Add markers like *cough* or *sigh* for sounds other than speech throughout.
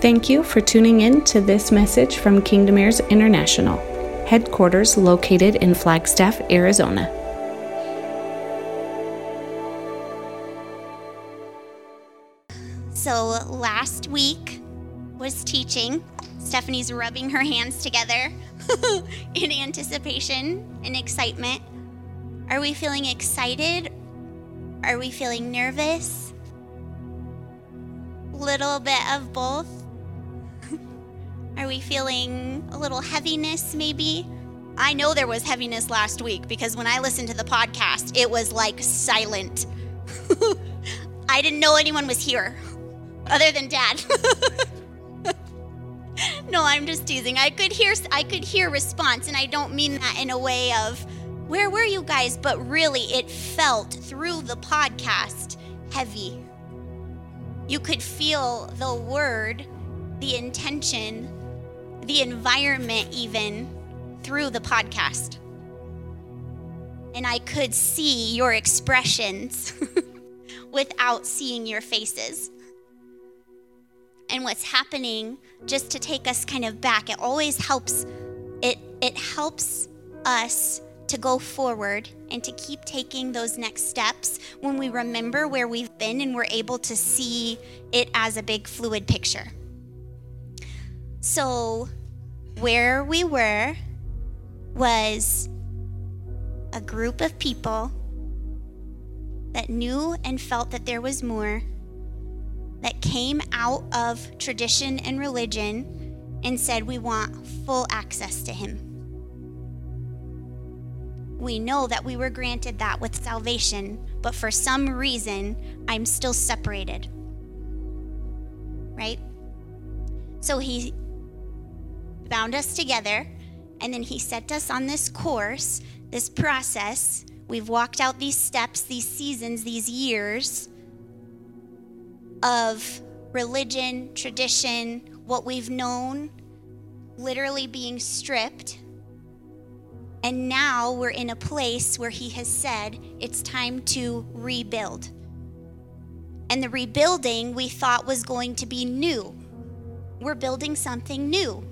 Thank you for tuning in to this message from Kingdom Heirs International, headquarters located in Flagstaff, Arizona. So last week was teaching. Stephanie's rubbing her hands together *laughs* in anticipation and excitement. Are we feeling excited? Are we feeling nervous? Little bit of both. Are we feeling a little heaviness maybe? I know there was heaviness last week because when I listened to the podcast, it was like silent. *laughs* I didn't know anyone was here other than dad. *laughs* no, I'm just teasing. I could hear I could hear response and I don't mean that in a way of where were you guys, but really it felt through the podcast heavy. You could feel the word, the intention, the environment even through the podcast. And I could see your expressions *laughs* without seeing your faces. And what's happening, just to take us kind of back, it always helps, it, it helps us to go forward and to keep taking those next steps when we remember where we've been and we're able to see it as a big fluid picture. So, where we were was a group of people that knew and felt that there was more, that came out of tradition and religion and said, We want full access to Him. We know that we were granted that with salvation, but for some reason, I'm still separated. Right? So He bound us together and then he set us on this course, this process. We've walked out these steps, these seasons, these years of religion, tradition, what we've known, literally being stripped. And now we're in a place where he has said it's time to rebuild. And the rebuilding we thought was going to be new. We're building something new.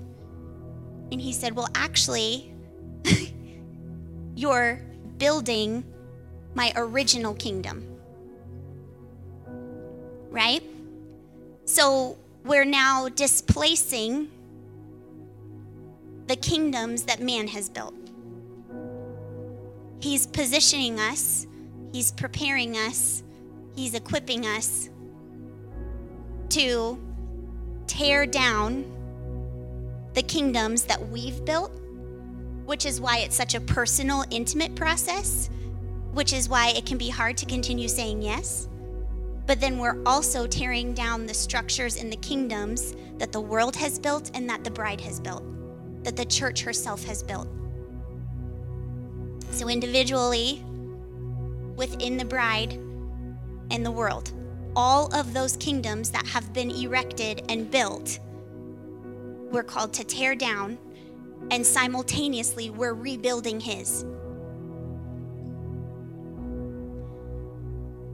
And he said, Well, actually, *laughs* you're building my original kingdom. Right? So we're now displacing the kingdoms that man has built. He's positioning us, he's preparing us, he's equipping us to tear down the kingdoms that we've built, which is why it's such a personal, intimate process, which is why it can be hard to continue saying yes. But then we're also tearing down the structures in the kingdoms that the world has built and that the bride has built, that the church herself has built. So, individually, within the bride and the world, all of those kingdoms that have been erected and built we're called to tear down, and simultaneously, we're rebuilding His.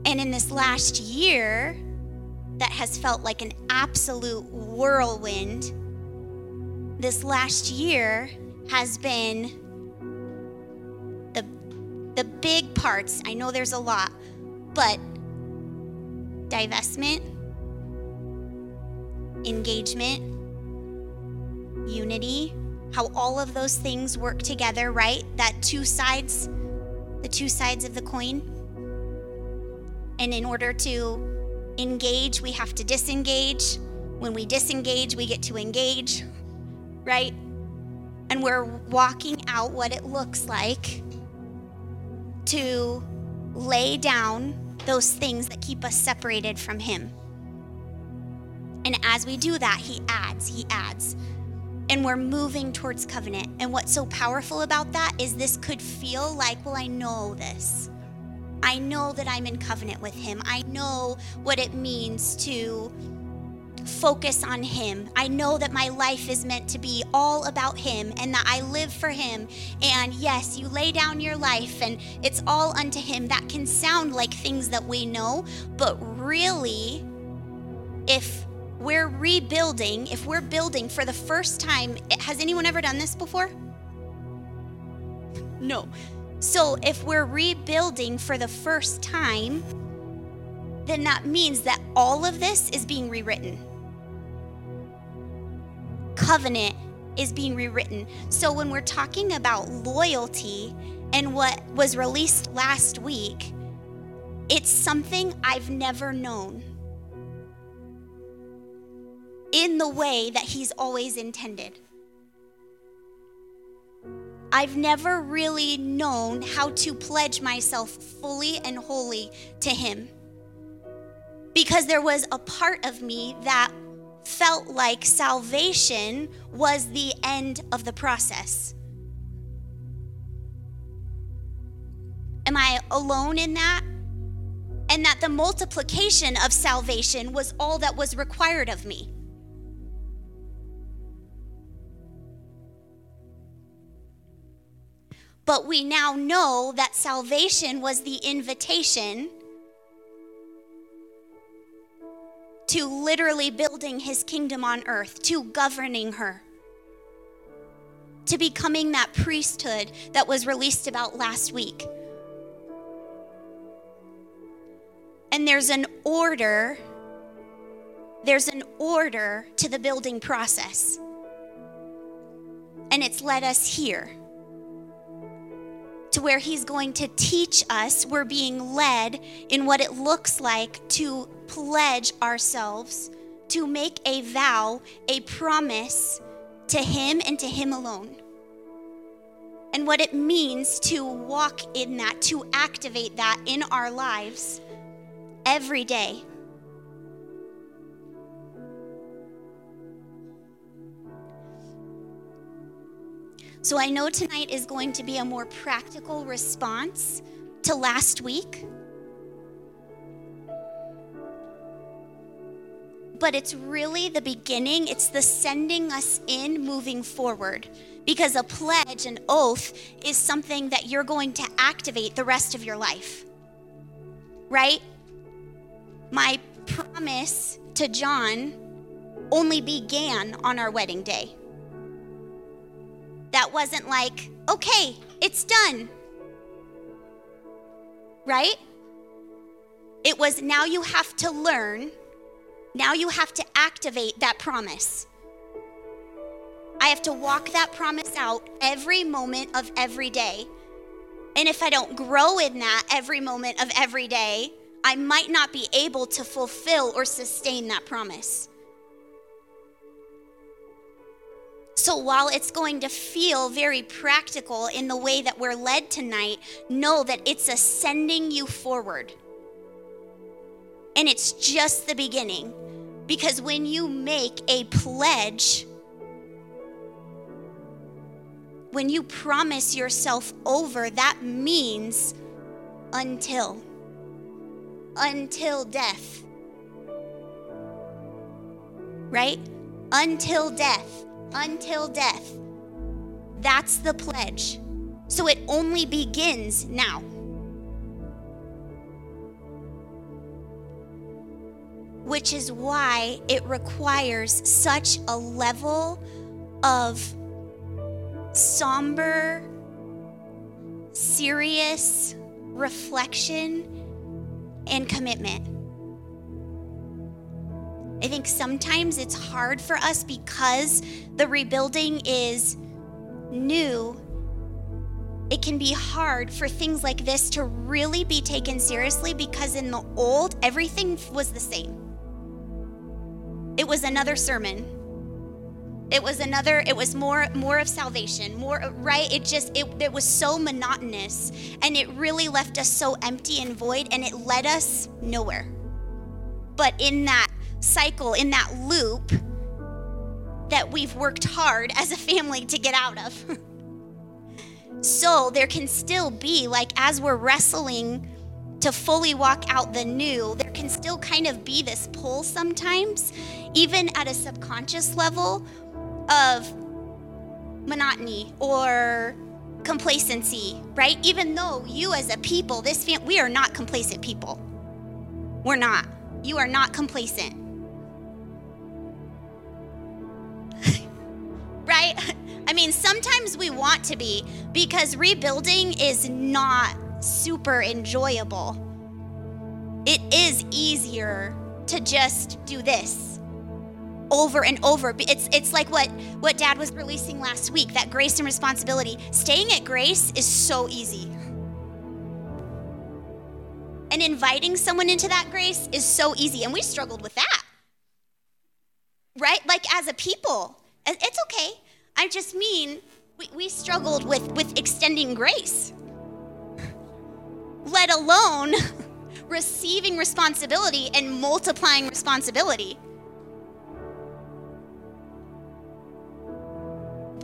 And in this last year, that has felt like an absolute whirlwind, this last year has been the, the big parts. I know there's a lot, but divestment, engagement, unity, how all of those things work together, right? That two sides, the two sides of the coin. And in order to engage, we have to disengage. When we disengage, we get to engage, right? And we're walking out what it looks like to lay down those things that keep us separated from Him. And as we do that, He adds, He adds and we're moving towards covenant. And what's so powerful about that is this could feel like, well, I know this. I know that I'm in covenant with him. I know what it means to focus on him. I know that my life is meant to be all about him and that I live for him. And yes, you lay down your life and it's all unto him. That can sound like things that we know, but really, if we're rebuilding, if we're building for the first time, has anyone ever done this before? No. So if we're rebuilding for the first time, then that means that all of this is being rewritten. Covenant is being rewritten. So when we're talking about loyalty and what was released last week, it's something I've never known in the way that He's always intended. I've never really known how to pledge myself fully and wholly to Him because there was a part of me that felt like salvation was the end of the process. Am I alone in that? And that the multiplication of salvation was all that was required of me. But we now know that salvation was the invitation to literally building his kingdom on earth, to governing her, to becoming that priesthood that was released about last week. And there's an order, there's an order to the building process. And it's led us here to where he's going to teach us. We're being led in what it looks like to pledge ourselves, to make a vow, a promise to him and to him alone. And what it means to walk in that, to activate that in our lives every day. So I know tonight is going to be a more practical response to last week. But it's really the beginning, it's the sending us in moving forward. Because a pledge, an oath, is something that you're going to activate the rest of your life. Right? My promise to John only began on our wedding day wasn't like, okay, it's done. Right? It was now you have to learn, now you have to activate that promise. I have to walk that promise out every moment of every day. And if I don't grow in that every moment of every day, I might not be able to fulfill or sustain that promise. So while it's going to feel very practical in the way that we're led tonight, know that it's ascending you forward. And it's just the beginning. Because when you make a pledge, when you promise yourself over, that means until. Until death. Right? Until death until death. That's the pledge. So it only begins now. Which is why it requires such a level of somber, serious reflection and commitment. I think sometimes it's hard for us because the rebuilding is new. It can be hard for things like this to really be taken seriously because in the old, everything was the same. It was another sermon. It was another, it was more more of salvation, more right? It just it, it was so monotonous and it really left us so empty and void and it led us nowhere. But in that cycle, in that loop that we've worked hard as a family to get out of. *laughs* so there can still be, like, as we're wrestling to fully walk out the new, there can still kind of be this pull sometimes, even at a subconscious level of monotony or complacency, right? Even though you as a people, this fam- we are not complacent people. We're not. You are not complacent right? *laughs* I mean, sometimes we want to be because rebuilding is not super enjoyable. It is easier to just do this over and over. It's it's like what what dad was releasing last week, that grace and responsibility. Staying at grace is so easy. And inviting someone into that grace is so easy, and we struggled with that. Right? Like as a people. Uh, it's okay. I just mean we, we struggled with, with extending grace, *laughs* let alone *laughs* receiving responsibility and multiplying responsibility.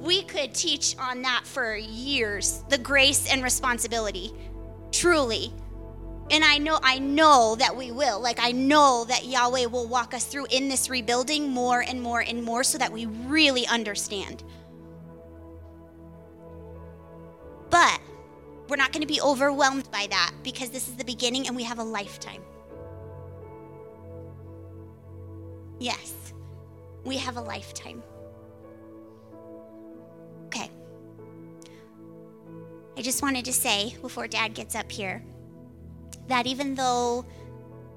We could teach on that for years the grace and responsibility, truly. And I know I know that we will. Like I know that Yahweh will walk us through in this rebuilding more and more and more so that we really understand. But we're not going to be overwhelmed by that because this is the beginning and we have a lifetime. Yes, we have a lifetime. Okay. I just wanted to say before dad gets up here that even though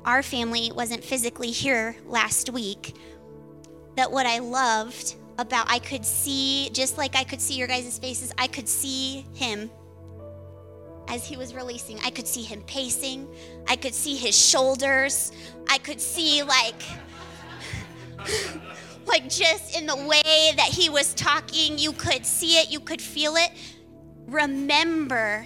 our family wasn't physically here last week, that what I loved about I could see, just like I could see your guys' faces, I could see him as he was releasing. I could see him pacing. I could see his shoulders. I could see like *laughs* like just in the way that he was talking, you could see it, you could feel it. Remember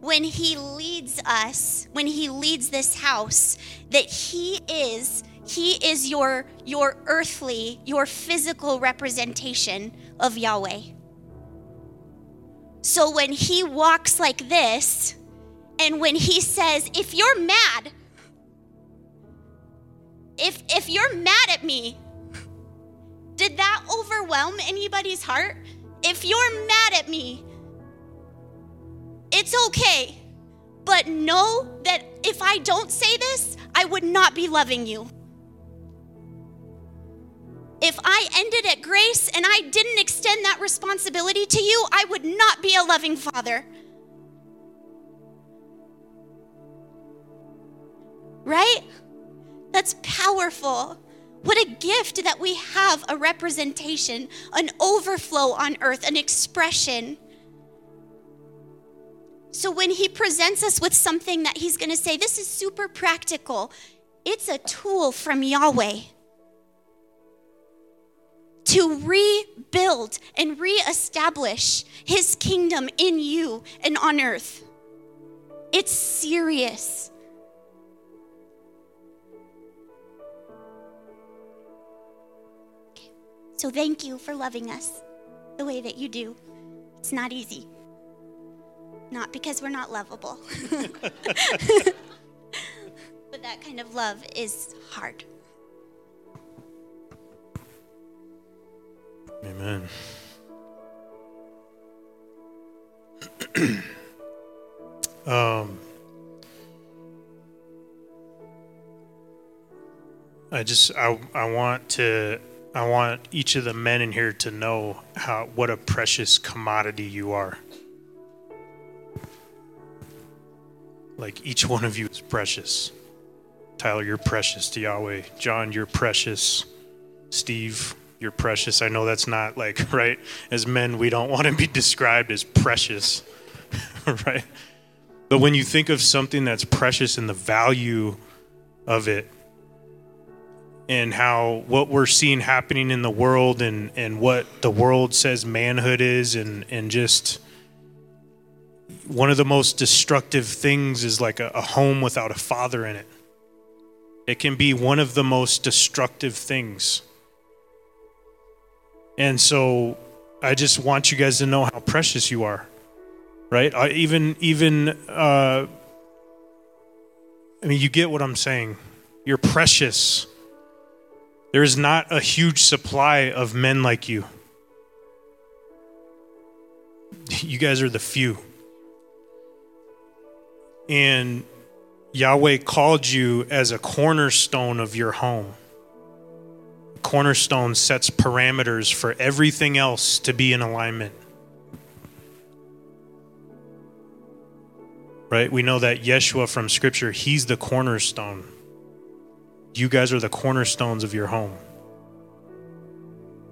when he leads us, when he leads this house, that he is he is your your earthly, your physical representation of Yahweh. So when he walks like this, and when he says, if you're mad, if, if you're mad at me, did that overwhelm anybody's heart? If you're mad at me, it's okay. But know that if I don't say this, I would not be loving you if I ended at grace and I didn't extend that responsibility to you, I would not be a loving father. Right? That's powerful. What a gift that we have a representation, an overflow on earth, an expression. So when he presents us with something that he's going to say, this is super practical, it's a tool from Yahweh to rebuild and reestablish his kingdom in you and on earth. It's serious. So, thank you for loving us the way that you do. It's not easy. Not because we're not lovable, *laughs* but that kind of love is hard. Amen. *clears throat* um, I just I I want to I want each of the men in here to know how what a precious commodity you are. Like each one of you is precious. Tyler, you're precious to Yahweh. John, you're precious. Steve, you're precious. I know that's not like, *laughs* right? As men, we don't want to be described as precious, *laughs* right? But when you think of something that's precious and the value of it, and how what we're seeing happening in the world and, and what the world says manhood is, and, and just one of the most destructive things is like a, a home without a father in it. It can be one of the most destructive things and so I just want you guys to know how precious you are. Right? I even even uh I mean you get what I'm saying. You're precious. There is not a huge supply of men like you. *laughs* You guys are the few. And Yahweh called you as a cornerstone of your home cornerstone sets parameters for everything else to be in alignment. Right? We know that Yeshua from Scripture, He's the cornerstone. You guys are the cornerstones of your home.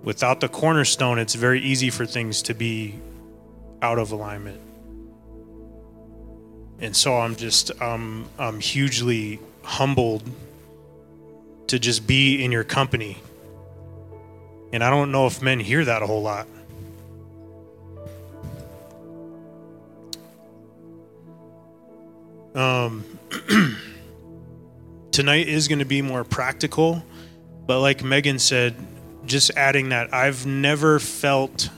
Without the cornerstone, it's very easy for things to be out of alignment. And so I'm just um, I'm hugely humbled to just be in your company. And I don't know if men hear that a whole lot. Um, *clears throat* tonight is going to be more practical, but like Megan said, just adding that I've never felt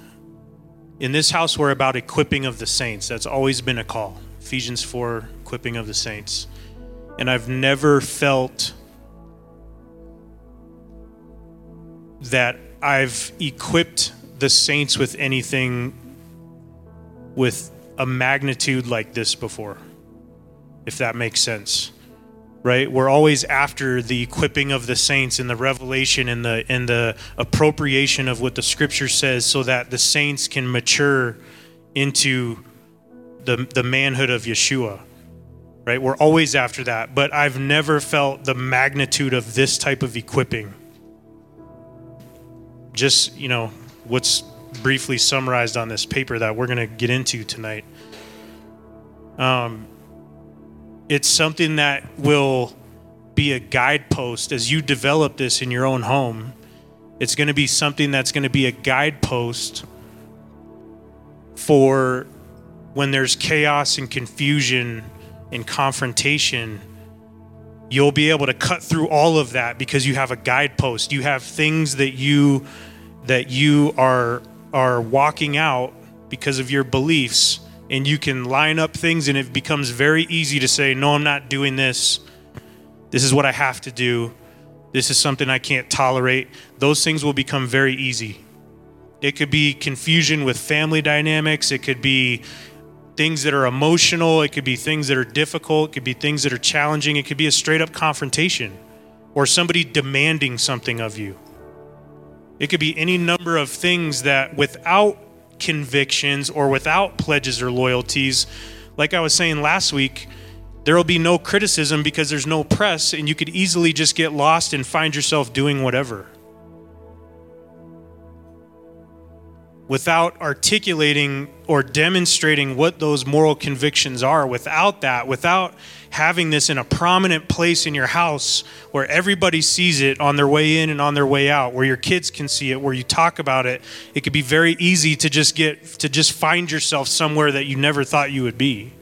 in this house we're about equipping of the saints. That's always been a call. Ephesians 4, equipping of the saints. And I've never felt that I've equipped the saints with anything with a magnitude like this before, if that makes sense. Right? We're always after the equipping of the saints and the revelation and the and the appropriation of what the scripture says so that the saints can mature into the the manhood of Yeshua. Right? We're always after that, but I've never felt the magnitude of this type of equipping just, you know, what's briefly summarized on this paper that we're going to get into tonight. Um, it's something that will be a guidepost as you develop this in your own home. It's going to be something that's going to be a guidepost for when there's chaos and confusion and confrontation. You'll be able to cut through all of that because you have a guidepost. You have things that you that you are are walking out because of your beliefs. And you can line up things and it becomes very easy to say no I'm not doing this. This is what I have to do. This is something I can't tolerate. Those things will become very easy. It could be confusion with family dynamics. It could be things that are emotional it could be things that are difficult it could be things that are challenging it could be a straight up confrontation or somebody demanding something of you it could be any number of things that without convictions or without pledges or loyalties, like I was saying last week, there will be no criticism because there's no press, and you could easily just get lost and find yourself doing whatever. Without articulating or demonstrating what those moral convictions are, without that, without having this in a prominent place in your house where everybody sees it on their way in and on their way out, where your kids can see it, where you talk about it, it could be very easy to just get to just find yourself somewhere that you never thought you would be.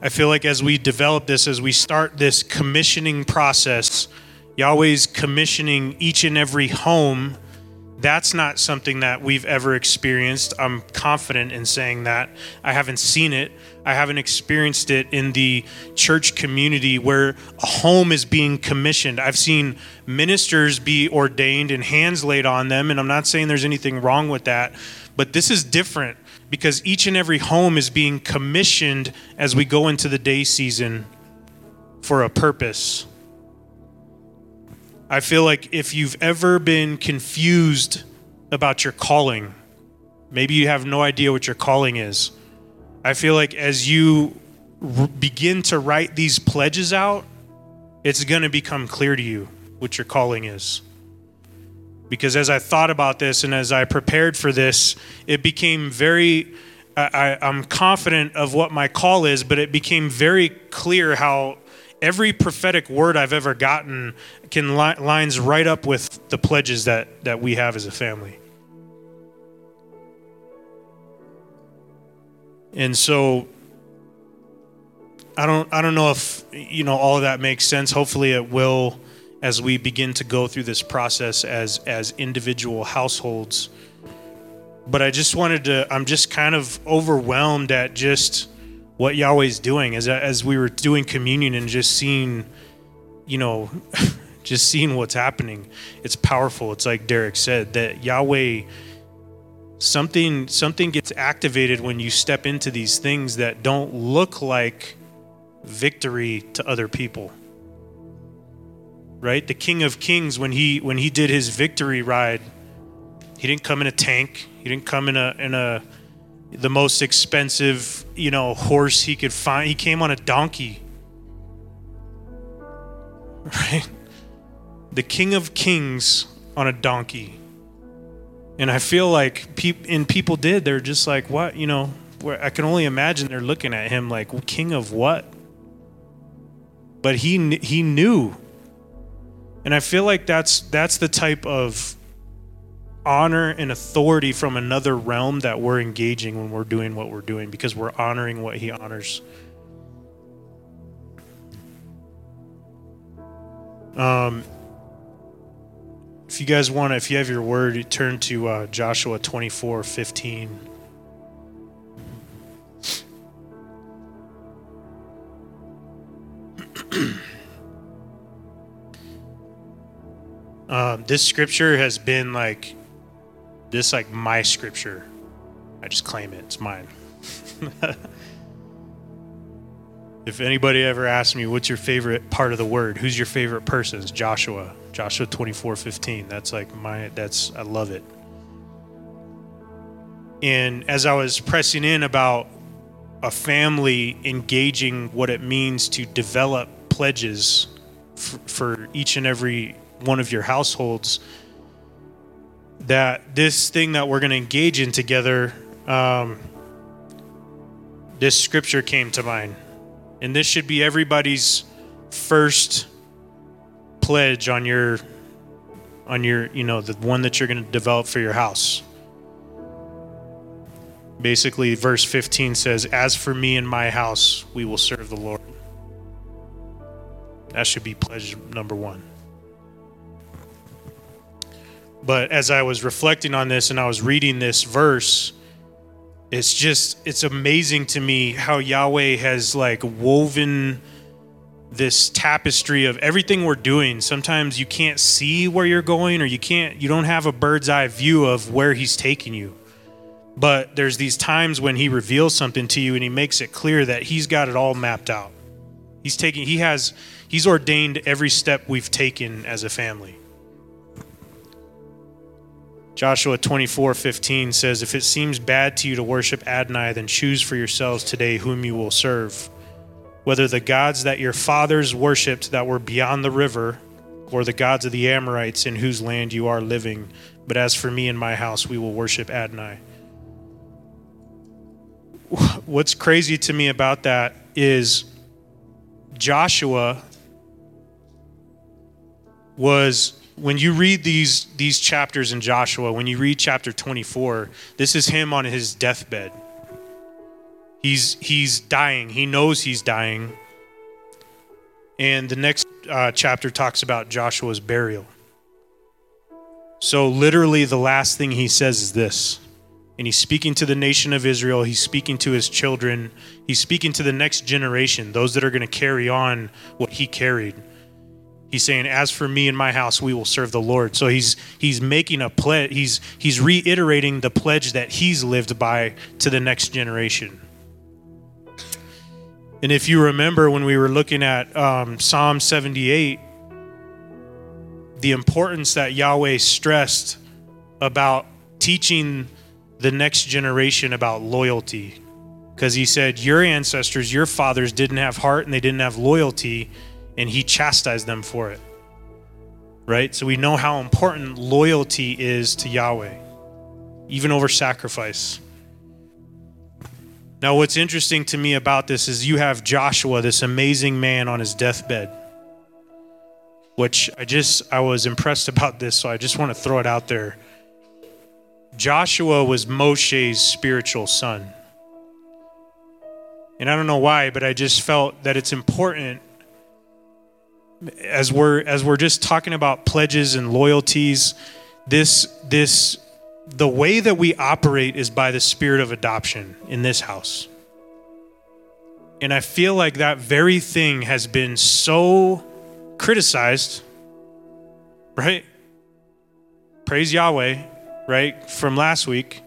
I feel like as we develop this, as we start this commissioning process, Yahweh's commissioning each and every home. That's not something that we've ever experienced. I'm confident in saying that. I haven't seen it. I haven't experienced it in the church community where a home is being commissioned. I've seen ministers be ordained and hands laid on them, and I'm not saying there's anything wrong with that, but this is different because each and every home is being commissioned as we go into the day season for a purpose. I feel like if you've ever been confused about your calling, maybe you have no idea what your calling is. I feel like as you r- begin to write these pledges out, it's going to become clear to you what your calling is. Because as I thought about this and as I prepared for this, it became very, I, am confident of what my call is, but it became very clear how every prophetic word I've ever gotten can li- lines right up with the pledges that, that we have as a family. And so I don't I don't know if you know all of that makes sense. Hopefully it will as we begin to go through this process as as individual households. But I just wanted to I'm just kind of overwhelmed at just what Yahweh's doing as as we were doing communion and just seeing, you know, *laughs* just seeing what's happening. It's powerful. It's like Derek said that Yahweh something something gets activated when you step into these things that don't look like victory to other people. right? The King of Kings when he when he did his victory ride, he didn't come in a tank. He didn't come in a in a the most expensive, you know, horse he could find. He came on a donkey. *laughs* Right? The King of Kings on a donkey. And I feel like people and people did. They're just like, what? You know, I can only imagine they're looking at him like, king of what? But he he knew. And I feel like that's that's the type of honor and authority from another realm that we're engaging when we're doing what we're doing because we're honoring what he honors. Um, if you guys want to, if you have your word, turn to uh, Joshua 24 15. *clears throat* um, this scripture has been like this like my scripture. I just claim it. It's mine. *laughs* If anybody ever asks me what's your favorite part of the word? Who's your favorite person? It's joshua. Joshua 24 15 that's like my that's i love it. And as i was pressing in about a family engaging what it means to develop pledges for, for each and every one of your households that this thing that we're going to engage in together um, this scripture came to mind. And this should be everybody's first pledge on your on your you know the one that you're going to develop for your house. Basically verse 15 says as for me and my house we will serve the lord. That should be pledge number one but as I was reflecting on this and I was reading this verse, it's just it's amazing to me how Yahweh has like woven this tapestry of everything we're doing. Sometimes you can't see where you're going or you can't you don't have a bird's eye view of where he's taking you. But there's these times when he reveals something to you and he makes it clear that he's got it all mapped out. He's taking he has he's ordained every step we've taken as a family. Joshua 24, 15 says, If it seems bad to you to worship Adonai, then choose for yourselves today whom you will serve. Whether the gods that your fathers worshipped that were beyond the river, or the gods of the Amorites in whose land you are living. But as for me and my house, we will worship Adonai. What's crazy to me about that is Joshua was when you read these these chapters in Joshua, when you read chapter 24, this is him on his deathbed. He's he's dying. He knows he's dying. And the next uh, chapter talks about Joshua's burial. So literally, the last thing he says is this. And he's speaking to the nation of Israel. He's speaking to his children. He's speaking to the next generation, those that are going to carry on what he carried. He's saying, "As for me and my house, we will serve the Lord." So he's he's making a pledge. He's he's reiterating the pledge that he's lived by to the next generation. And if you remember when we were looking at um, Psalm 78, the importance that Yahweh stressed about teaching the next generation about loyalty. Because he said, Your ancestors, your fathers didn't have heart and they didn't have loyalty and he chastised them for it. Right? So we know how important loyalty is to Yahweh, even over sacrifice. Now, what's interesting to me about this is you have Joshua, this amazing man on his deathbed, which I just, I was impressed about this, so I just want to throw it out there. Joshua was Moshe's spiritual son. And I don't know why, but I just felt that it's important as we're as we're just talking about pledges and loyalties this this the way that we operate is by the spirit of adoption in this house. And i feel like that very thing has been so criticized right? Praise yahweh right from last week.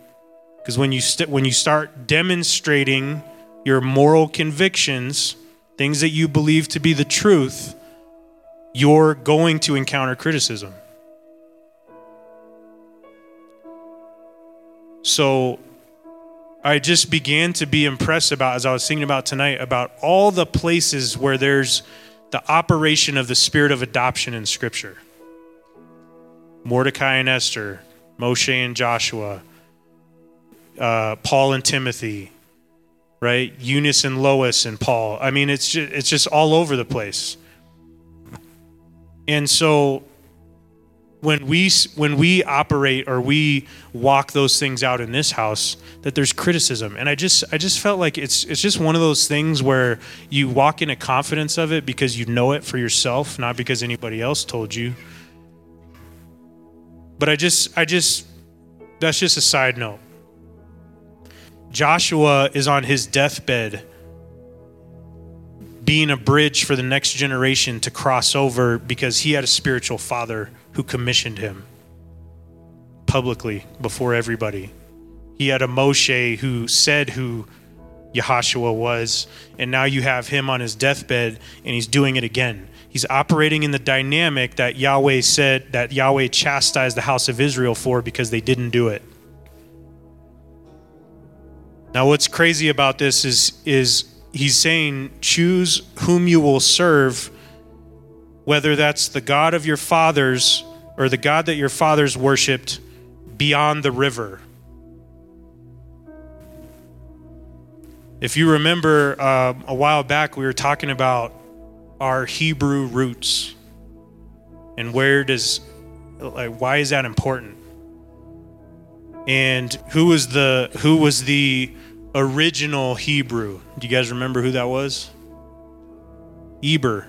Because when you st- when you start demonstrating your moral convictions things that you believe to be the truth you're going to encounter criticism. So I just began to be impressed about, as I was thinking about tonight, about all the places where there's the operation of the spirit of adoption in Scripture Mordecai and Esther, Moshe and Joshua, uh, Paul and Timothy, right? Eunice and Lois and Paul. I mean, it's just, it's just all over the place. And so when we when we operate or we walk those things out in this house that there's criticism. And i just i just felt like it's it's just one of those things where you walk in a confidence of it because you know it for yourself not because anybody else told you. But i just i just that's just a side note. Joshua is on his deathbed being a bridge for the next generation to cross over because he had a spiritual father who commissioned him publicly before everybody. He had a Moshe who said who Yahshua was, and now you have him on his deathbed and he's doing it again. He's operating in the dynamic that Yahweh said that Yahweh chastised the house of Israel for because they didn't do it. Now what's crazy about this is is he's saying choose whom you will serve whether that's the God of your fathers or the God that your fathers worshiped beyond the river. If you remember uh, a while back, we were talking about our Hebrew roots and where does, like, why is that important? And who was the who was the original Hebrew? Do you guys remember who that was? Eber.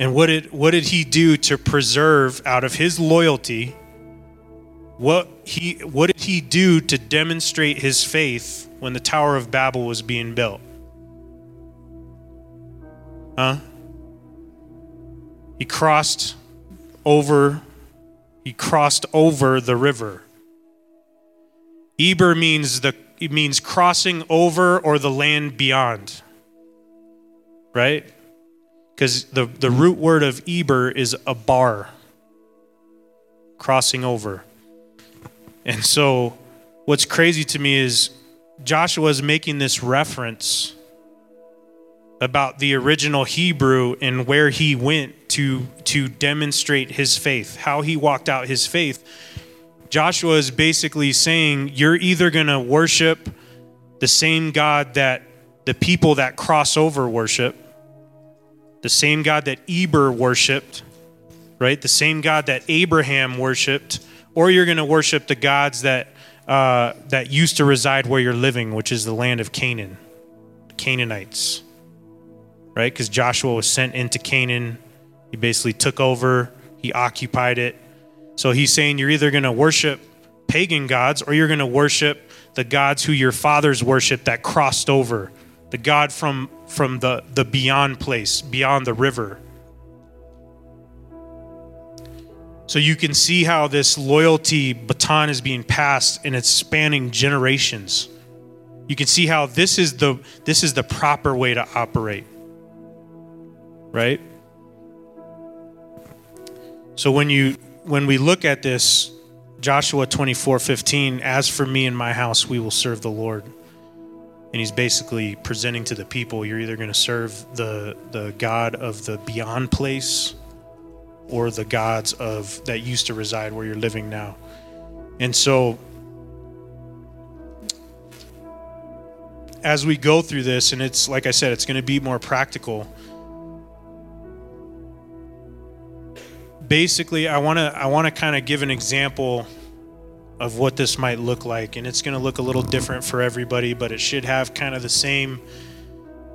And what did, what did he do to preserve out of his loyalty? What, he, what did he do to demonstrate his faith when the Tower of Babel was being built? Huh? He crossed over he crossed over the river. Eber means the it means crossing over or the land beyond. Right? because the, the root word of Eber is abar, crossing over. And so, what's crazy to me is Joshua is making this reference about the original Hebrew and where he went to, to demonstrate his faith, how he walked out his faith. Joshua is basically saying, You're either going to worship the same God that the people that cross over worship the same God that Eber worshiped, right? The same God that Abraham worshiped, or you're going to worship the gods that uh, that used to reside where you're living, which is the land of Canaan, Canaanites, right? Because Joshua was sent into Canaan, he basically took over, he occupied it. So he's saying you're either going to worship pagan gods or you're going to worship the gods who your fathers worshiped that crossed over the God from, from the, the beyond place, beyond the river. So you can see how this loyalty baton is being passed and it's spanning generations. You can see how this is the this is the proper way to operate. Right? So when you when we look at this Joshua 24:15 as for me and my house we will serve the Lord. And he's basically presenting to the people you're either going to serve the the god of the beyond place or the gods of that used to reside where you're living now. And so as we go through this and it's like i said it's going to be more practical basically i want to i want to kind of give an example of what this might look like. And it's going to look a little different for everybody, but it should have kind of the same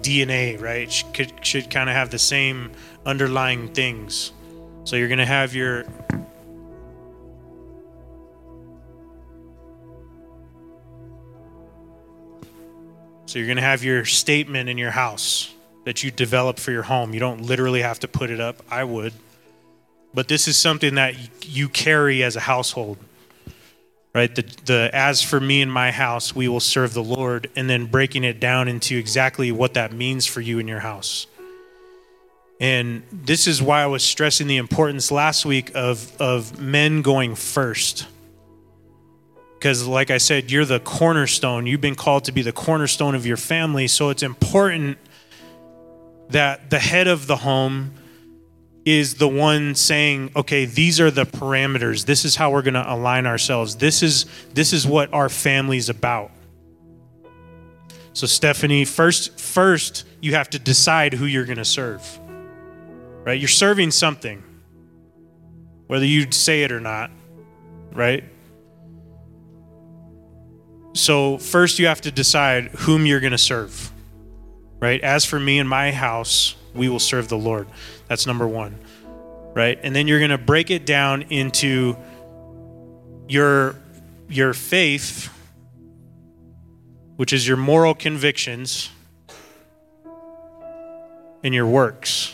DNA, right? Should, should kind of have the same underlying things. So you're going to have your. So you're going to have your statement in your house that you develop for your home. You don't literally have to put it up. I would. But this is something that you carry as a household right the, the as for me and my house we will serve the lord and then breaking it down into exactly what that means for you in your house And this is why I was stressing the importance last week of, of men going first. Because, like I said, you're the cornerstone. You've been called to be the cornerstone of your family. So it's important that the head of the home is the one saying, okay, these are the parameters. This is how we're going to align ourselves. This is, this is what our family's about. So, Stephanie, first, first, you have to decide who you're going to serve right? You're serving something, whether you say it or not, right? So, first, you have to decide whom you're going to serve, right? As for me and my house, we will serve the Lord. That's number one, right? And then you're going to break it down into your your faith, which is your moral convictions, and your works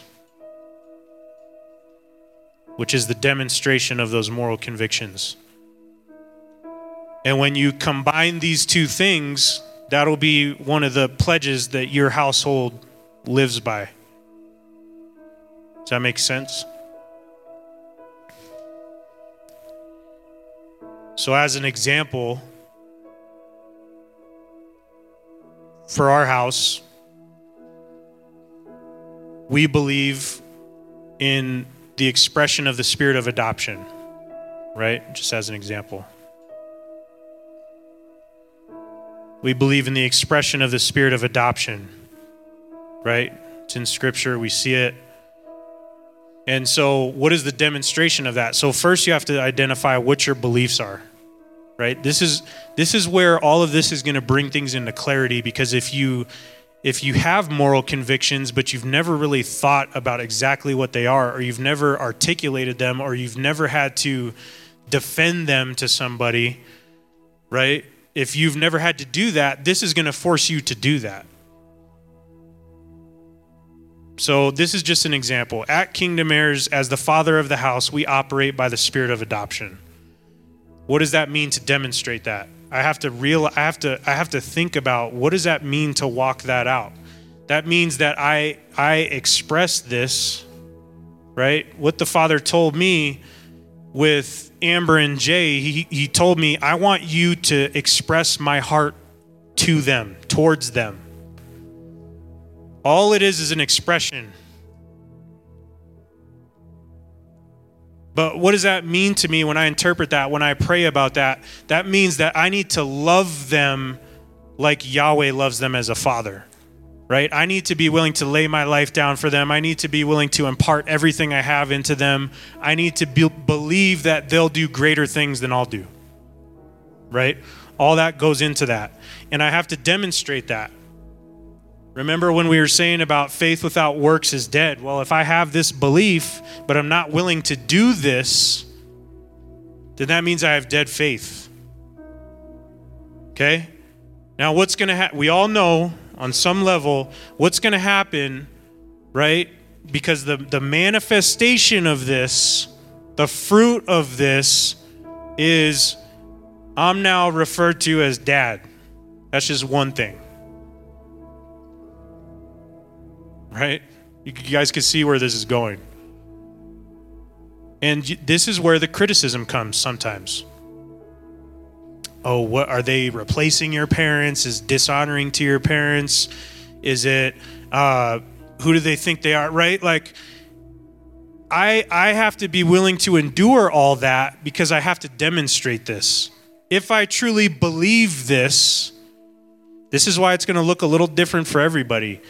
which is the demonstration of those moral convictions. And when you combine these two things, that'll be one of the pledges that your household lives by. Does that make sense? So, as an example, for our house, we believe in the expression of the spirit of adoption, right? Just as an example. We believe in the expression of the spirit of adoption, right? It's in scripture, we see it. And so, what is the demonstration of that? So, first you have to identify what your beliefs are. Right? This is this is where all of this is going to bring things into clarity because if you if you have moral convictions, but you've never really thought about exactly what they are, or you've never articulated them, or you've never had to defend them to somebody, right? If you've never had to do that, this is going to force you to do that. So, this is just an example. At Kingdom Heirs, as the father of the house, we operate by the spirit of adoption. What does that mean to demonstrate that? I have to real I have to I have to think about what does that mean to walk that out. That means that I I express this, right? What the Father told me with Amber and Jay, he, he told me, I want you to express my heart to them, towards them. All it is is an expression. But what does that mean to me when I interpret that, when I pray about that? That means that I need to love them like Yahweh loves them as a father, right? I need to be willing to lay my life down for them. I need to be willing to impart everything I have into them. I need to be, believe that they'll do greater things than I'll do, right? All that goes into that. And I have to demonstrate that. Remember when we were saying about faith without works is dead? Well, if I have this belief, but I'm not willing to do this, then that means I have dead faith. Okay? Now, what's going to happen? We all know on some level what's going to happen, right? Because the, the manifestation of this, the fruit of this, is I'm now referred to as dad. That's just one thing. Right? You guys can see where this is going. And this is where the criticism comes sometimes. Oh, what are they replacing your parents? Is dishonoring to your parents? Is it uh, who do they think they are? Right? Like, I I have to be willing to endure all that because I have to demonstrate this. If I truly believe this, this is why it's going to look a little different for everybody.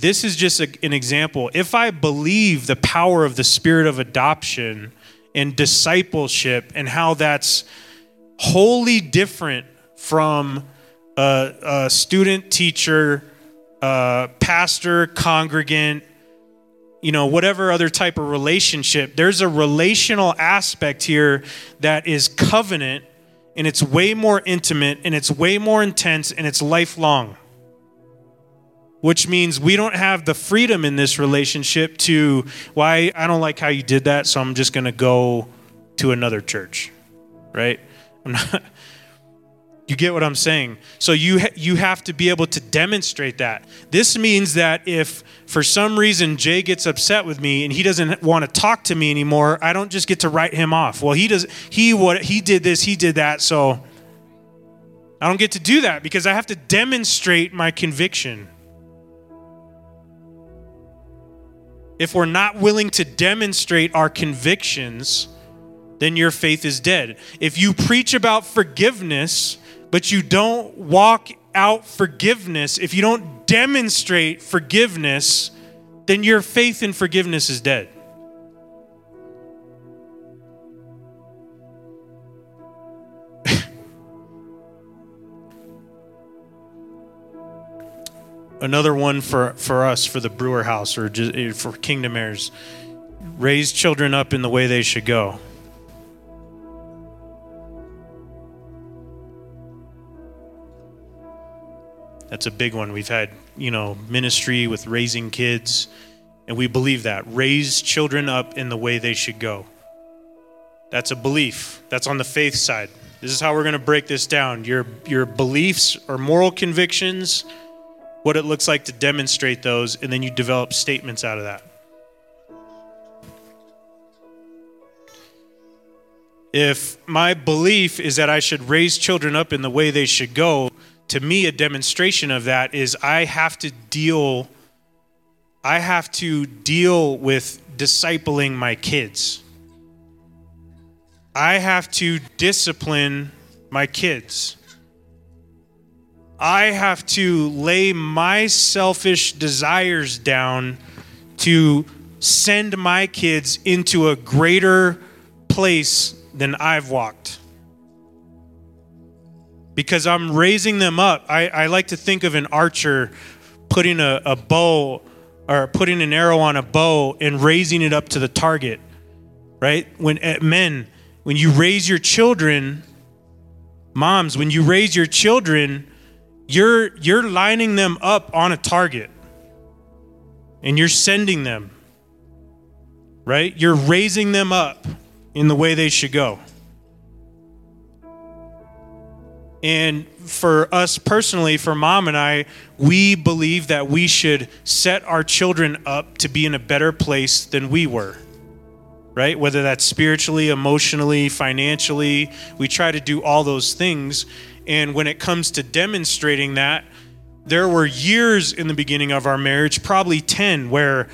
This is just a, an example. If I believe the power of the spirit of adoption and discipleship and how that's wholly different from a, a student, teacher, pastor, congregant, you know, whatever other type of relationship, there's a relational aspect here that is covenant and it's way more intimate and it's way more intense and it's lifelong which means we don't have the freedom in this relationship to why I don't like how you did that, so I'm just going to go to another church, right? I'm not. *laughs* You get what I'm saying? So you ha- you have to be able to demonstrate that. This means that if for some reason Jay gets upset with me and he doesn't want to talk to me anymore, I don't just get to write him off. Well, he does he what he did this, he did that, so I don't get to do that because I have to demonstrate my conviction. If we're not willing to demonstrate our convictions, then your faith is dead. If you preach about forgiveness, but you don't walk out forgiveness, if you don't demonstrate forgiveness, then your faith in forgiveness is dead. Another one for, for us, for the Brewer House, or just, eh, for Kingdom Heirs raise children up in the way they should go. That's a big one. We've had, you know, ministry with raising kids, and we believe that. Raise children up in the way they should go. That's a belief. That's on the faith side. This is how we're going to break this down. Your your beliefs or moral convictions, what it looks like to demonstrate those, and then you develop statements out of that. If my belief is that I should raise children up in the way they should go, to me, a demonstration of that is I have to deal. I have to deal with discipling my kids. I have to discipline my kids. I have to lay my selfish desires down to send my kids into a greater place than I've walked because I'm raising them up. I, I like to think of an archer putting a, a bow or putting an arrow on a bow and raising it up to the target, right? When uh, men, when you raise your children, moms, when you raise your children, you're you're lining them up on a target and you're sending them right you're raising them up in the way they should go And for us personally, for mom and I, we believe that we should set our children up to be in a better place than we were. Right? Whether that's spiritually, emotionally, financially, we try to do all those things. And when it comes to demonstrating that, there were years in the beginning of our marriage, probably 10, where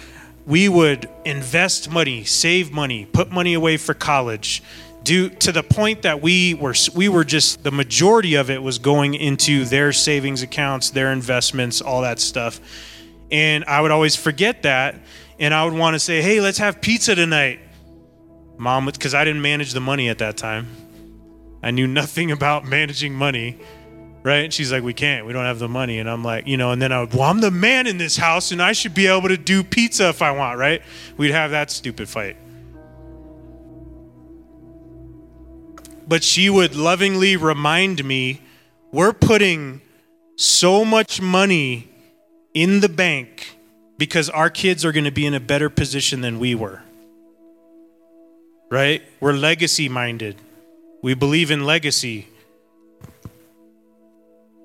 we would invest money, save money, put money away for college, do to the point that we were we were just the majority of it was going into their savings accounts, their investments, all that stuff. And I would always forget that and I would want to say, "Hey, let's have pizza tonight." Mom, because I didn't manage the money at that time. I knew nothing *laughs* about managing money, right? And she's like, "We can't. We don't have the money." And I'm like, you know, and then I would, "Well, I'm the man in this house and I should be able to do pizza if I want, right?" We'd have that stupid fight. but she would lovingly remind me we're putting so much money in the bank because our kids are going to be in a better position than we were. Right? We're legacy minded. We believe in legacy.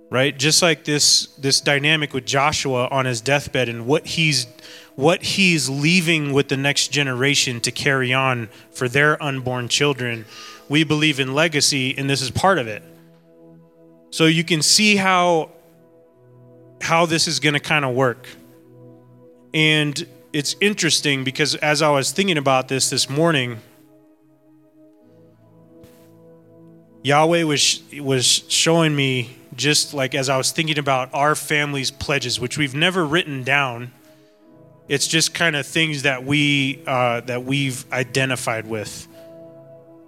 Right? Just like this this dynamic with Joshua on his deathbed and what he's what he's leaving with the next generation to carry on for their unborn children we believe in legacy, and this is part of it. So you can see how how this is going to kind of work. And it's interesting because as I was thinking about this this morning, Yahweh was was showing me just like as I was thinking about our family's pledges, which we've never written down. It's just kind of things that we uh, that we've identified with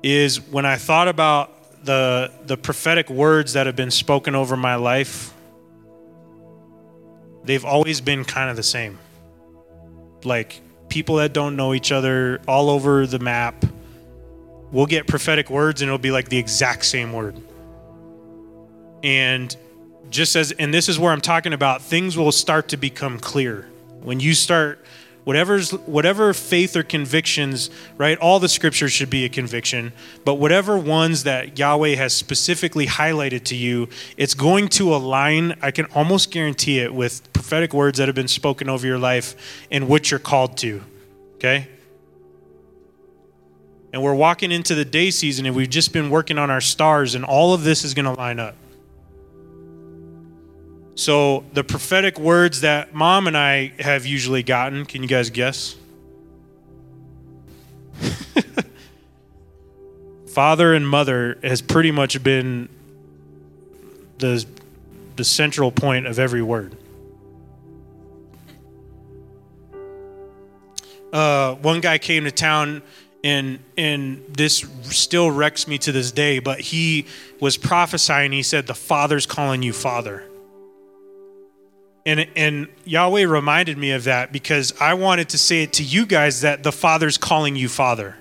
is when I thought about the the prophetic words that have been spoken over my life, they've always been kind of the same. Like people that don't know each other all over the map will get prophetic words and it'll be like the exact same word. And just as and this is where I'm talking about things will start to become clear. When you start whatever's whatever faith or convictions, right? All the scriptures should be a conviction, but whatever ones that Yahweh has specifically highlighted to you, it's going to align, I can almost guarantee it with prophetic words that have been spoken over your life and what you're called to. Okay? And we're walking into the day season and we've just been working on our stars and all of this is going to line up. So, the prophetic words that mom and I have usually gotten, can you guys guess? *laughs* Father and mother has pretty much been the, the central point of every word. Uh, one guy came to town and and this still wrecks me to this day but he was prophesying he said the father's calling you father and, and Yahweh reminded me of that because I wanted to say it to you guys that the Father's calling you Father.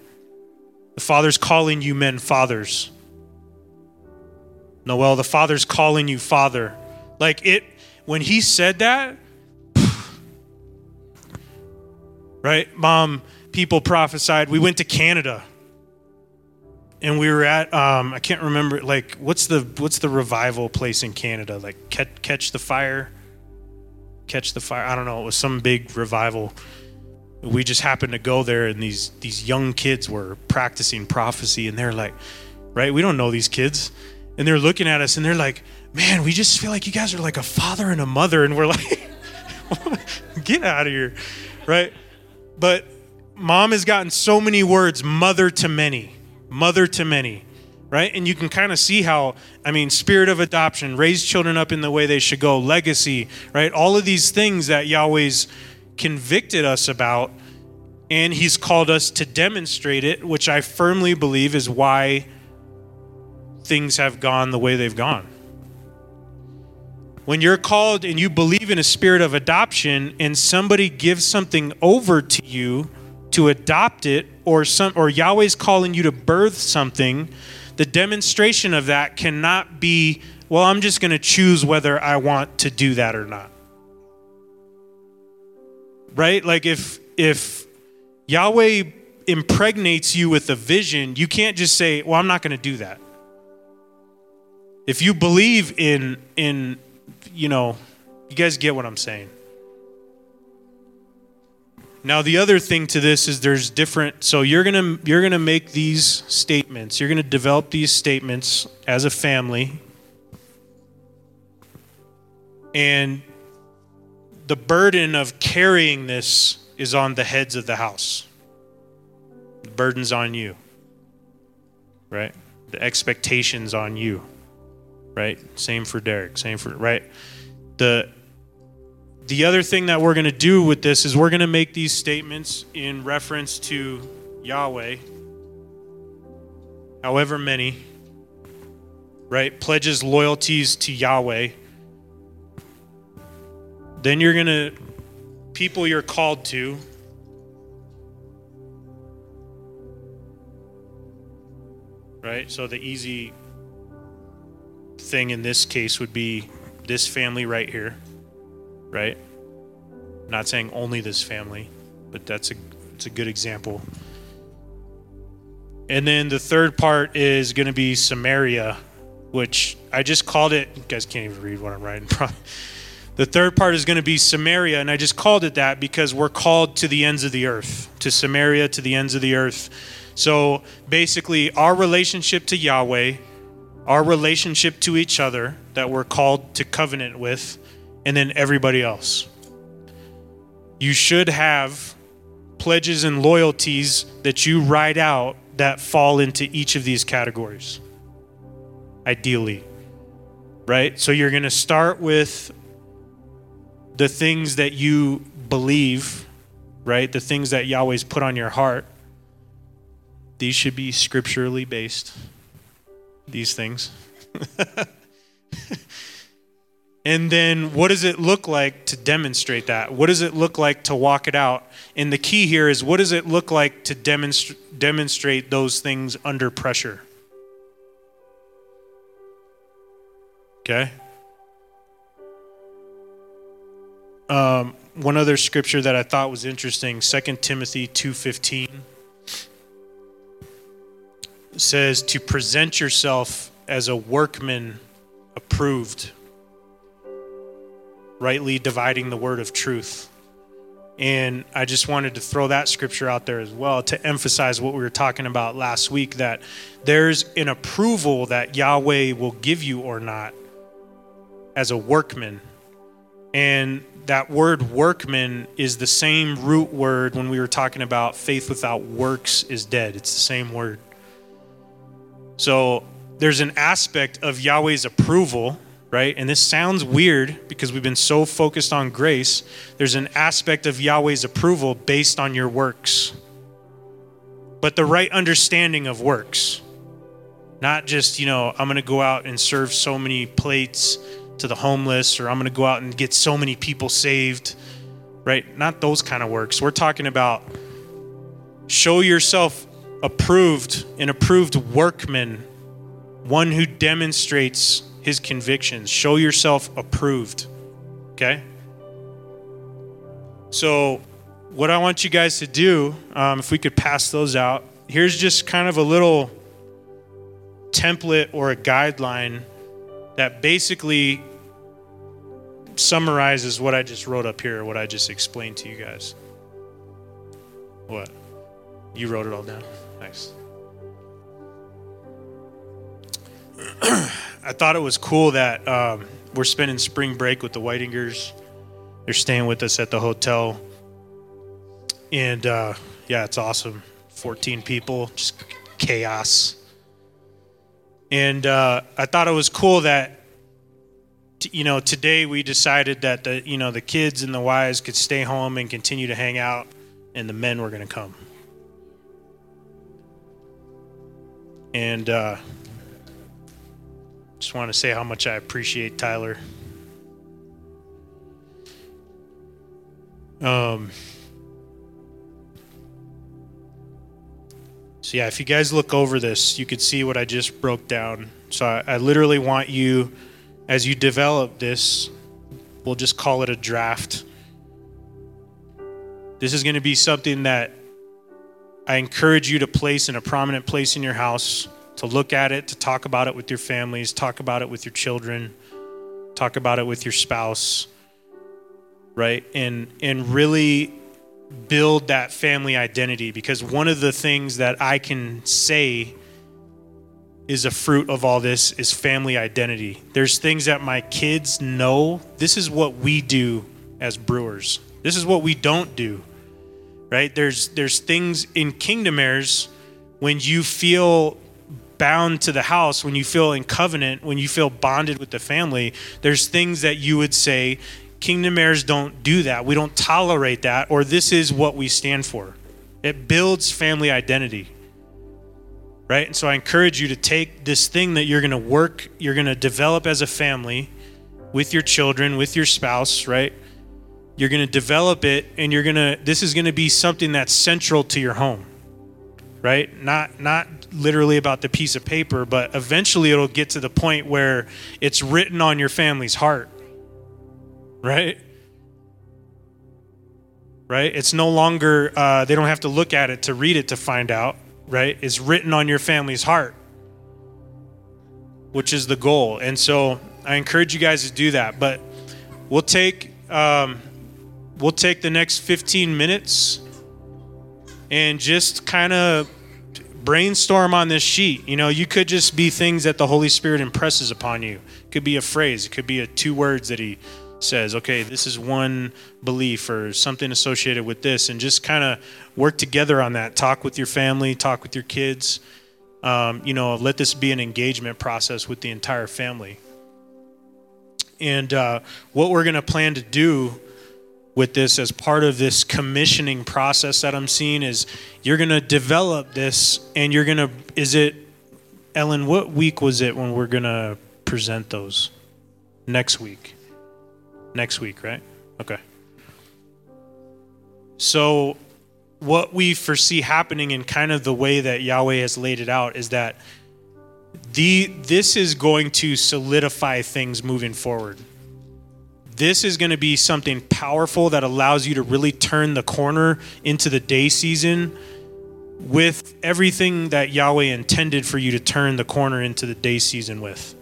The Father's calling you men fathers. Noel, the Father's calling you Father. Like it, when he said that, right? Mom, people prophesied. We went to Canada and we were at um, I can't remember like what's the what's the revival place in Canada like catch, catch the fire catch the fire. I don't know. It was some big revival. We just happened to go there, and these these young kids were practicing prophecy, and they're like, right? We don't know these kids, and they're looking at us, and they're like, man, we just feel like you guys are like a father and a mother, and we're like, *laughs* get out of here, right? But mom has gotten so many words, mother to many, mother to many right? And you can kind of see how, I mean, spirit of adoption, raise children up in the way they should go, legacy, right? All of these things that Yahweh's convicted us about, and He's called us to demonstrate it, which I firmly believe is why things have gone the way they've gone. When you're called and you believe in a spirit of adoption, and somebody gives something over to you to adopt it, or some, or Yahweh's calling you to birth something, the demonstration of that cannot be, well, I'm just going to choose whether I want to do that or not. Right? Like if if Yahweh impregnates you with a vision, you can't just say, "Well, I'm not going to do that." If you believe in in you know, you guys get what I'm saying. Now the other thing to this is there's different so you're going to you're going to make these statements. You're going to develop these statements as a family. And the burden of carrying this is on the heads of the house. The burden's on you. Right? The expectations on you. Right? Same for Derek, same for right? The the other thing that we're going to do with this is we're going to make these statements in reference to Yahweh, however many, right? Pledges loyalties to Yahweh. Then you're going to, people you're called to, right? So the easy thing in this case would be this family right here right? I'm not saying only this family, but that's a it's a good example. And then the third part is going to be Samaria, which I just called it. You guys can't even read what I'm writing. *laughs* the third part is going to be Samaria, and I just called it that because we're called to the ends of the earth, to Samaria, to the ends of the earth. So basically, our relationship to Yahweh, our relationship to each other that we're called to covenant with, and then everybody else. You should have pledges and loyalties that you write out that fall into each of these categories. Ideally. Right? So you're going to start with the things that you believe, right? The things that Yahweh's put on your heart. These should be scripturally based. These things. *laughs* And then what does it look like to demonstrate that? What does it look like to walk it out? And the key here is what does it look like to demonstra- demonstrate those things under pressure? Okay? Um, one other scripture that I thought was interesting, 2 Timothy 2:15 says to present yourself as a workman approved, rightly dividing the word of truth. And I just wanted to throw that scripture out there as well to emphasize what we were talking about last week that there's an approval that Yahweh will give you or not as a workman. And that word workman is the same root word when we were talking about faith without works is dead. It's the same word. So there's an aspect of Yahweh's approval, right? And this sounds weird because we've been so focused on grace. There's an aspect of Yahweh's approval based on your works, but the right understanding of works. Not just, you know, I'm going to go out and serve so many plates to the homeless, or I'm going to go out and get so many people saved, right? Not those kind of works. We're talking about show yourself approved, an approved workman, one who demonstrates his convictions. Show yourself approved. Okay? So, what I want you guys to do, um, if we could pass those out, here's just kind of a little template or a guideline that basically summarizes what I just wrote up here, what I just explained to you guys. What? You wrote it all down. Nice. *clears throat* I thought it was cool that um, we're spending spring break with the Whitingers. They're staying with us at the hotel. And uh, yeah, it's awesome. 14 people, just chaos. And uh, I thought it was cool that, you know, today we decided that the, you know, the kids and the wives could stay home and continue to hang out, and the men were going to come. And uh, just want to say how much I appreciate Tyler. Um, so, yeah, if you guys look over this, you could see what I just broke down. So, I, I literally want you, as you develop this, we'll just call it a draft. This is going to be something that I encourage you to place in a prominent place in your house, to look at it, to talk about it with your families, talk about it with your children, talk about it with your spouse, right? And and really build that family identity because one of the things that I can say is a fruit of all this is family identity. There's things that my kids know. This is what we do as brewers. This is what we don't do right? There's there's things in kingdom heirs when you feel bound to the house, when you feel in covenant, when you feel bonded with the family, there's things that you would say, kingdom heirs don't do that. We don't tolerate that, or this is what we stand for. It builds family identity. Right? And so I encourage you to take this thing that you're going to work, you're going to develop as a family with your children, with your spouse, right? You're going to develop it and you're going to this is going to be something that's central to your home. Right? Not not literally about the piece of paper, but eventually it'll get to the point where it's written on your family's heart. Right? Right? It's no longer uh, they don't have to look at it to read it to find out. Right? It's written on your family's heart, which is the goal. And so I encourage you guys to do that. But we'll take um, we'll take the next 15 minutes and just kind of brainstorm on this sheet. You know, you could just be things that the Holy Spirit impresses upon you. It could be a phrase, it could be a two words that he says, okay, this is one belief or something associated with this, and just kind of work together on that. Talk with your family, talk with your kids. Um, you know, let this be an engagement process with the entire family. And uh, what we're going to plan to do with this as part of this commissioning process that I'm seeing is you're going to develop this and you're going to is it Ellen what week was it when we're going to present those? Next week. Next week right? Okay. So what we foresee happening in kind of the way that Yahweh has laid it out is that the this is going to solidify things moving forward this is going to be something powerful that allows you to really turn the corner into the day season with everything that Yahweh intended for you to turn the corner into the day season with.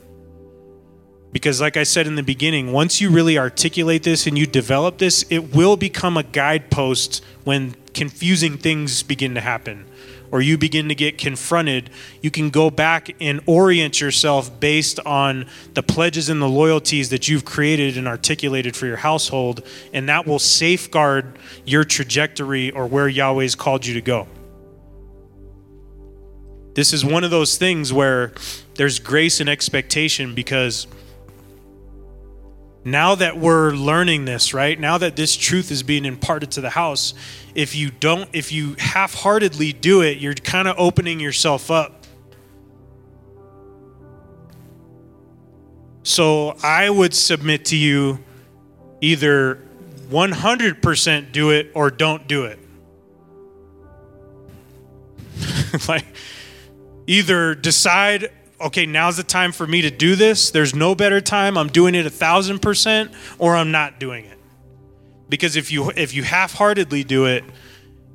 Because, like I said in the beginning, once you really articulate this and you develop this, it will become a guidepost when confusing things begin to happen or you begin to get confronted, you can go back and orient yourself based on the pledges and the loyalties that you've created and articulated for your household, and that will safeguard your trajectory or where Yahweh's called you to go. This is one of those things where there's grace and expectation because now that we're learning this, right? Now that this truth is being imparted to the house, if you don't, if you half heartedly do it, you're kind of opening yourself up. So I would submit to you either 100% do it or don't do it. *laughs* like, either decide okay, now's the time for me to do this. There's no better time. I'm doing it a thousand percent, or I'm not doing it. Because if you if you half-heartedly do it,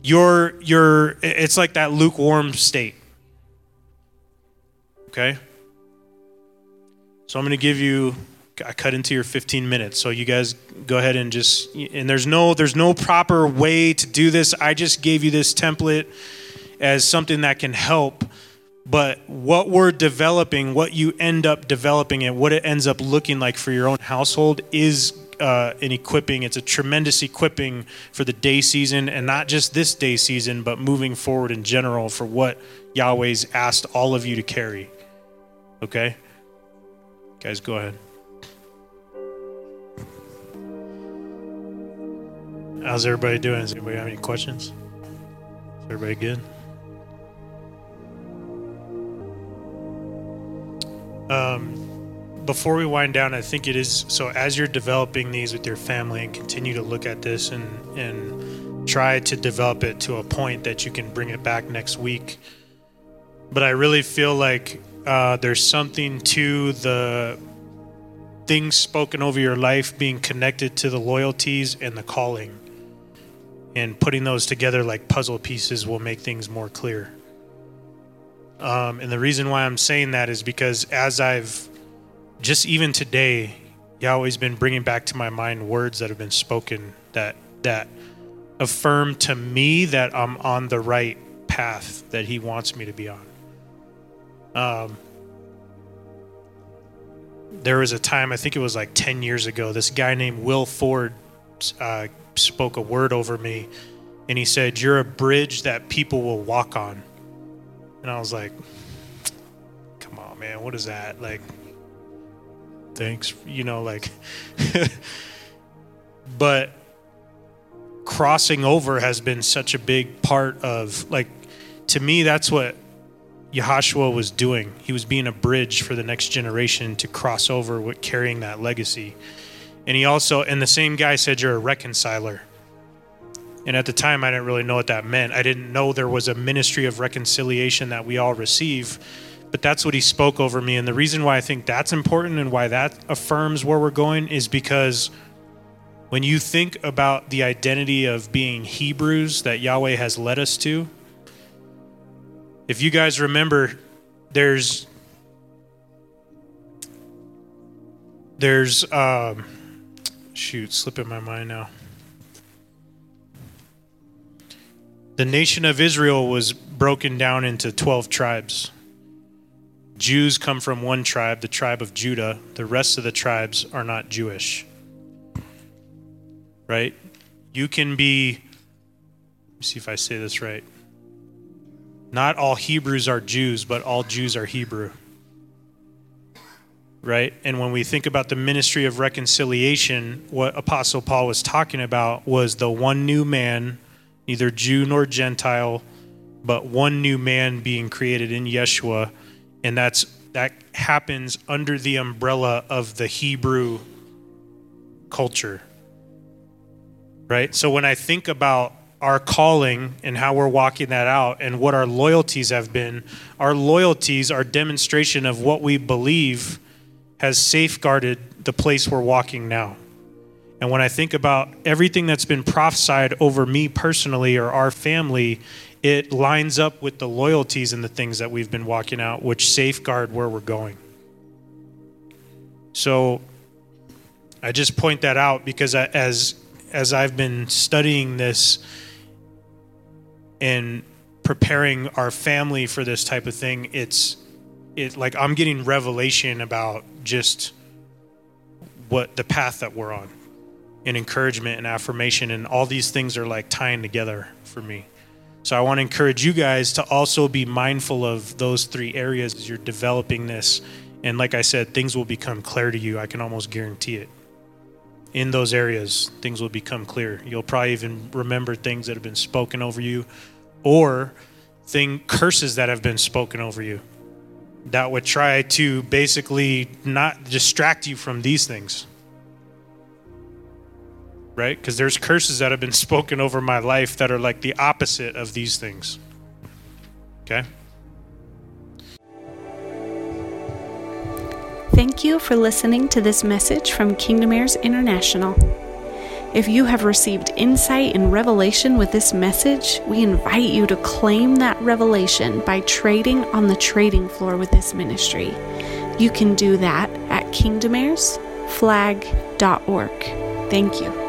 you're you're it's like that lukewarm state. Okay? So I'm going to give you I cut into your 15 minutes. So you guys go ahead and just and there's no there's no proper way to do this. I just gave you this template as something that can help but what we're developing, what you end up developing, and what it ends up looking like for your own household is uh, an equipping. It's a tremendous equipping for the day season, and not just this day season, but moving forward in general for what Yahweh's asked all of you to carry. Okay? Guys, go ahead. How's everybody doing? Does anybody have any questions? Is everybody good? Um, before we wind down, I think it is so as you're developing these with your family and continue to look at this and and try to develop it to a point that you can bring it back next week. But I really feel like uh, there's something to the things spoken over your life being connected to the loyalties and the calling. And putting those together like puzzle pieces will make things more clear. Um, and the reason why I'm saying that is because as I've just even today, Yahweh's been bringing back to my mind words that have been spoken that that affirm to me that I'm on the right path that He wants me to be on. Um, there was a time I think it was like ten years ago. This guy named Will Ford uh, spoke a word over me, and he said, "You're a bridge that people will walk on." And I was like, come on, man, what is that? Like, thanks, you know, like, *laughs* but crossing over has been such a big part of, like, to me, that's what Yahshua was doing. He was being a bridge for the next generation to cross over with carrying that legacy. And he also, and the same guy said, You're a reconciler. And at the time, I didn't really know what that meant. I didn't know there was a ministry of reconciliation that we all receive. But that's what he spoke over me. And the reason why I think that's important and why that affirms where we're going is because when you think about the identity of being Hebrews that Yahweh has led us to, if you guys remember, there's there's um shoot slipping my mind now The nation of Israel was broken down into 12 tribes. Jews come from one tribe, the tribe of Judah. The rest of the tribes are not Jewish. Right? You can be, see if I say this right. Not all Hebrews are Jews, but all Jews are Hebrew. Right? And when we think about the ministry of reconciliation, what Apostle Paul was talking about was the one new man neither Jew nor Gentile, but one new man being created in Yeshua, and that's that happens under the umbrella of the Hebrew culture. Right? So when I think about our calling and how we're walking that out and what our loyalties have been, our loyalties are demonstration of what we believe has safeguarded the place we're walking now. And when I think about everything that's been prophesied over me personally or our family, it lines up with the loyalties and the things that we've been walking out, which safeguard where we're going. So I just point that out because as as I've been studying this and preparing our family for this type of thing, it's it like I'm getting revelation about just what the path that we're on and encouragement and affirmation and all these things are like tying together for me. So I want to encourage you guys to also be mindful of those three areas as you're developing this. And like I said, things will become clear to you. I can almost guarantee it. In those areas, things will become clear. You'll probably even remember things that have been spoken over you or thing curses that have been spoken over you that would try to basically not distract you from these things. Right? Because there's curses that have been *laughs* spoken over my life that are like the opposite of these things. Okay? Thank you for listening to this message from Kingdom Heirs International. If you have received insight and revelation with this message, we invite you to claim that revelation by trading on the trading floor with this ministry. You can do that at kingdomheirsflag.org. Thank you.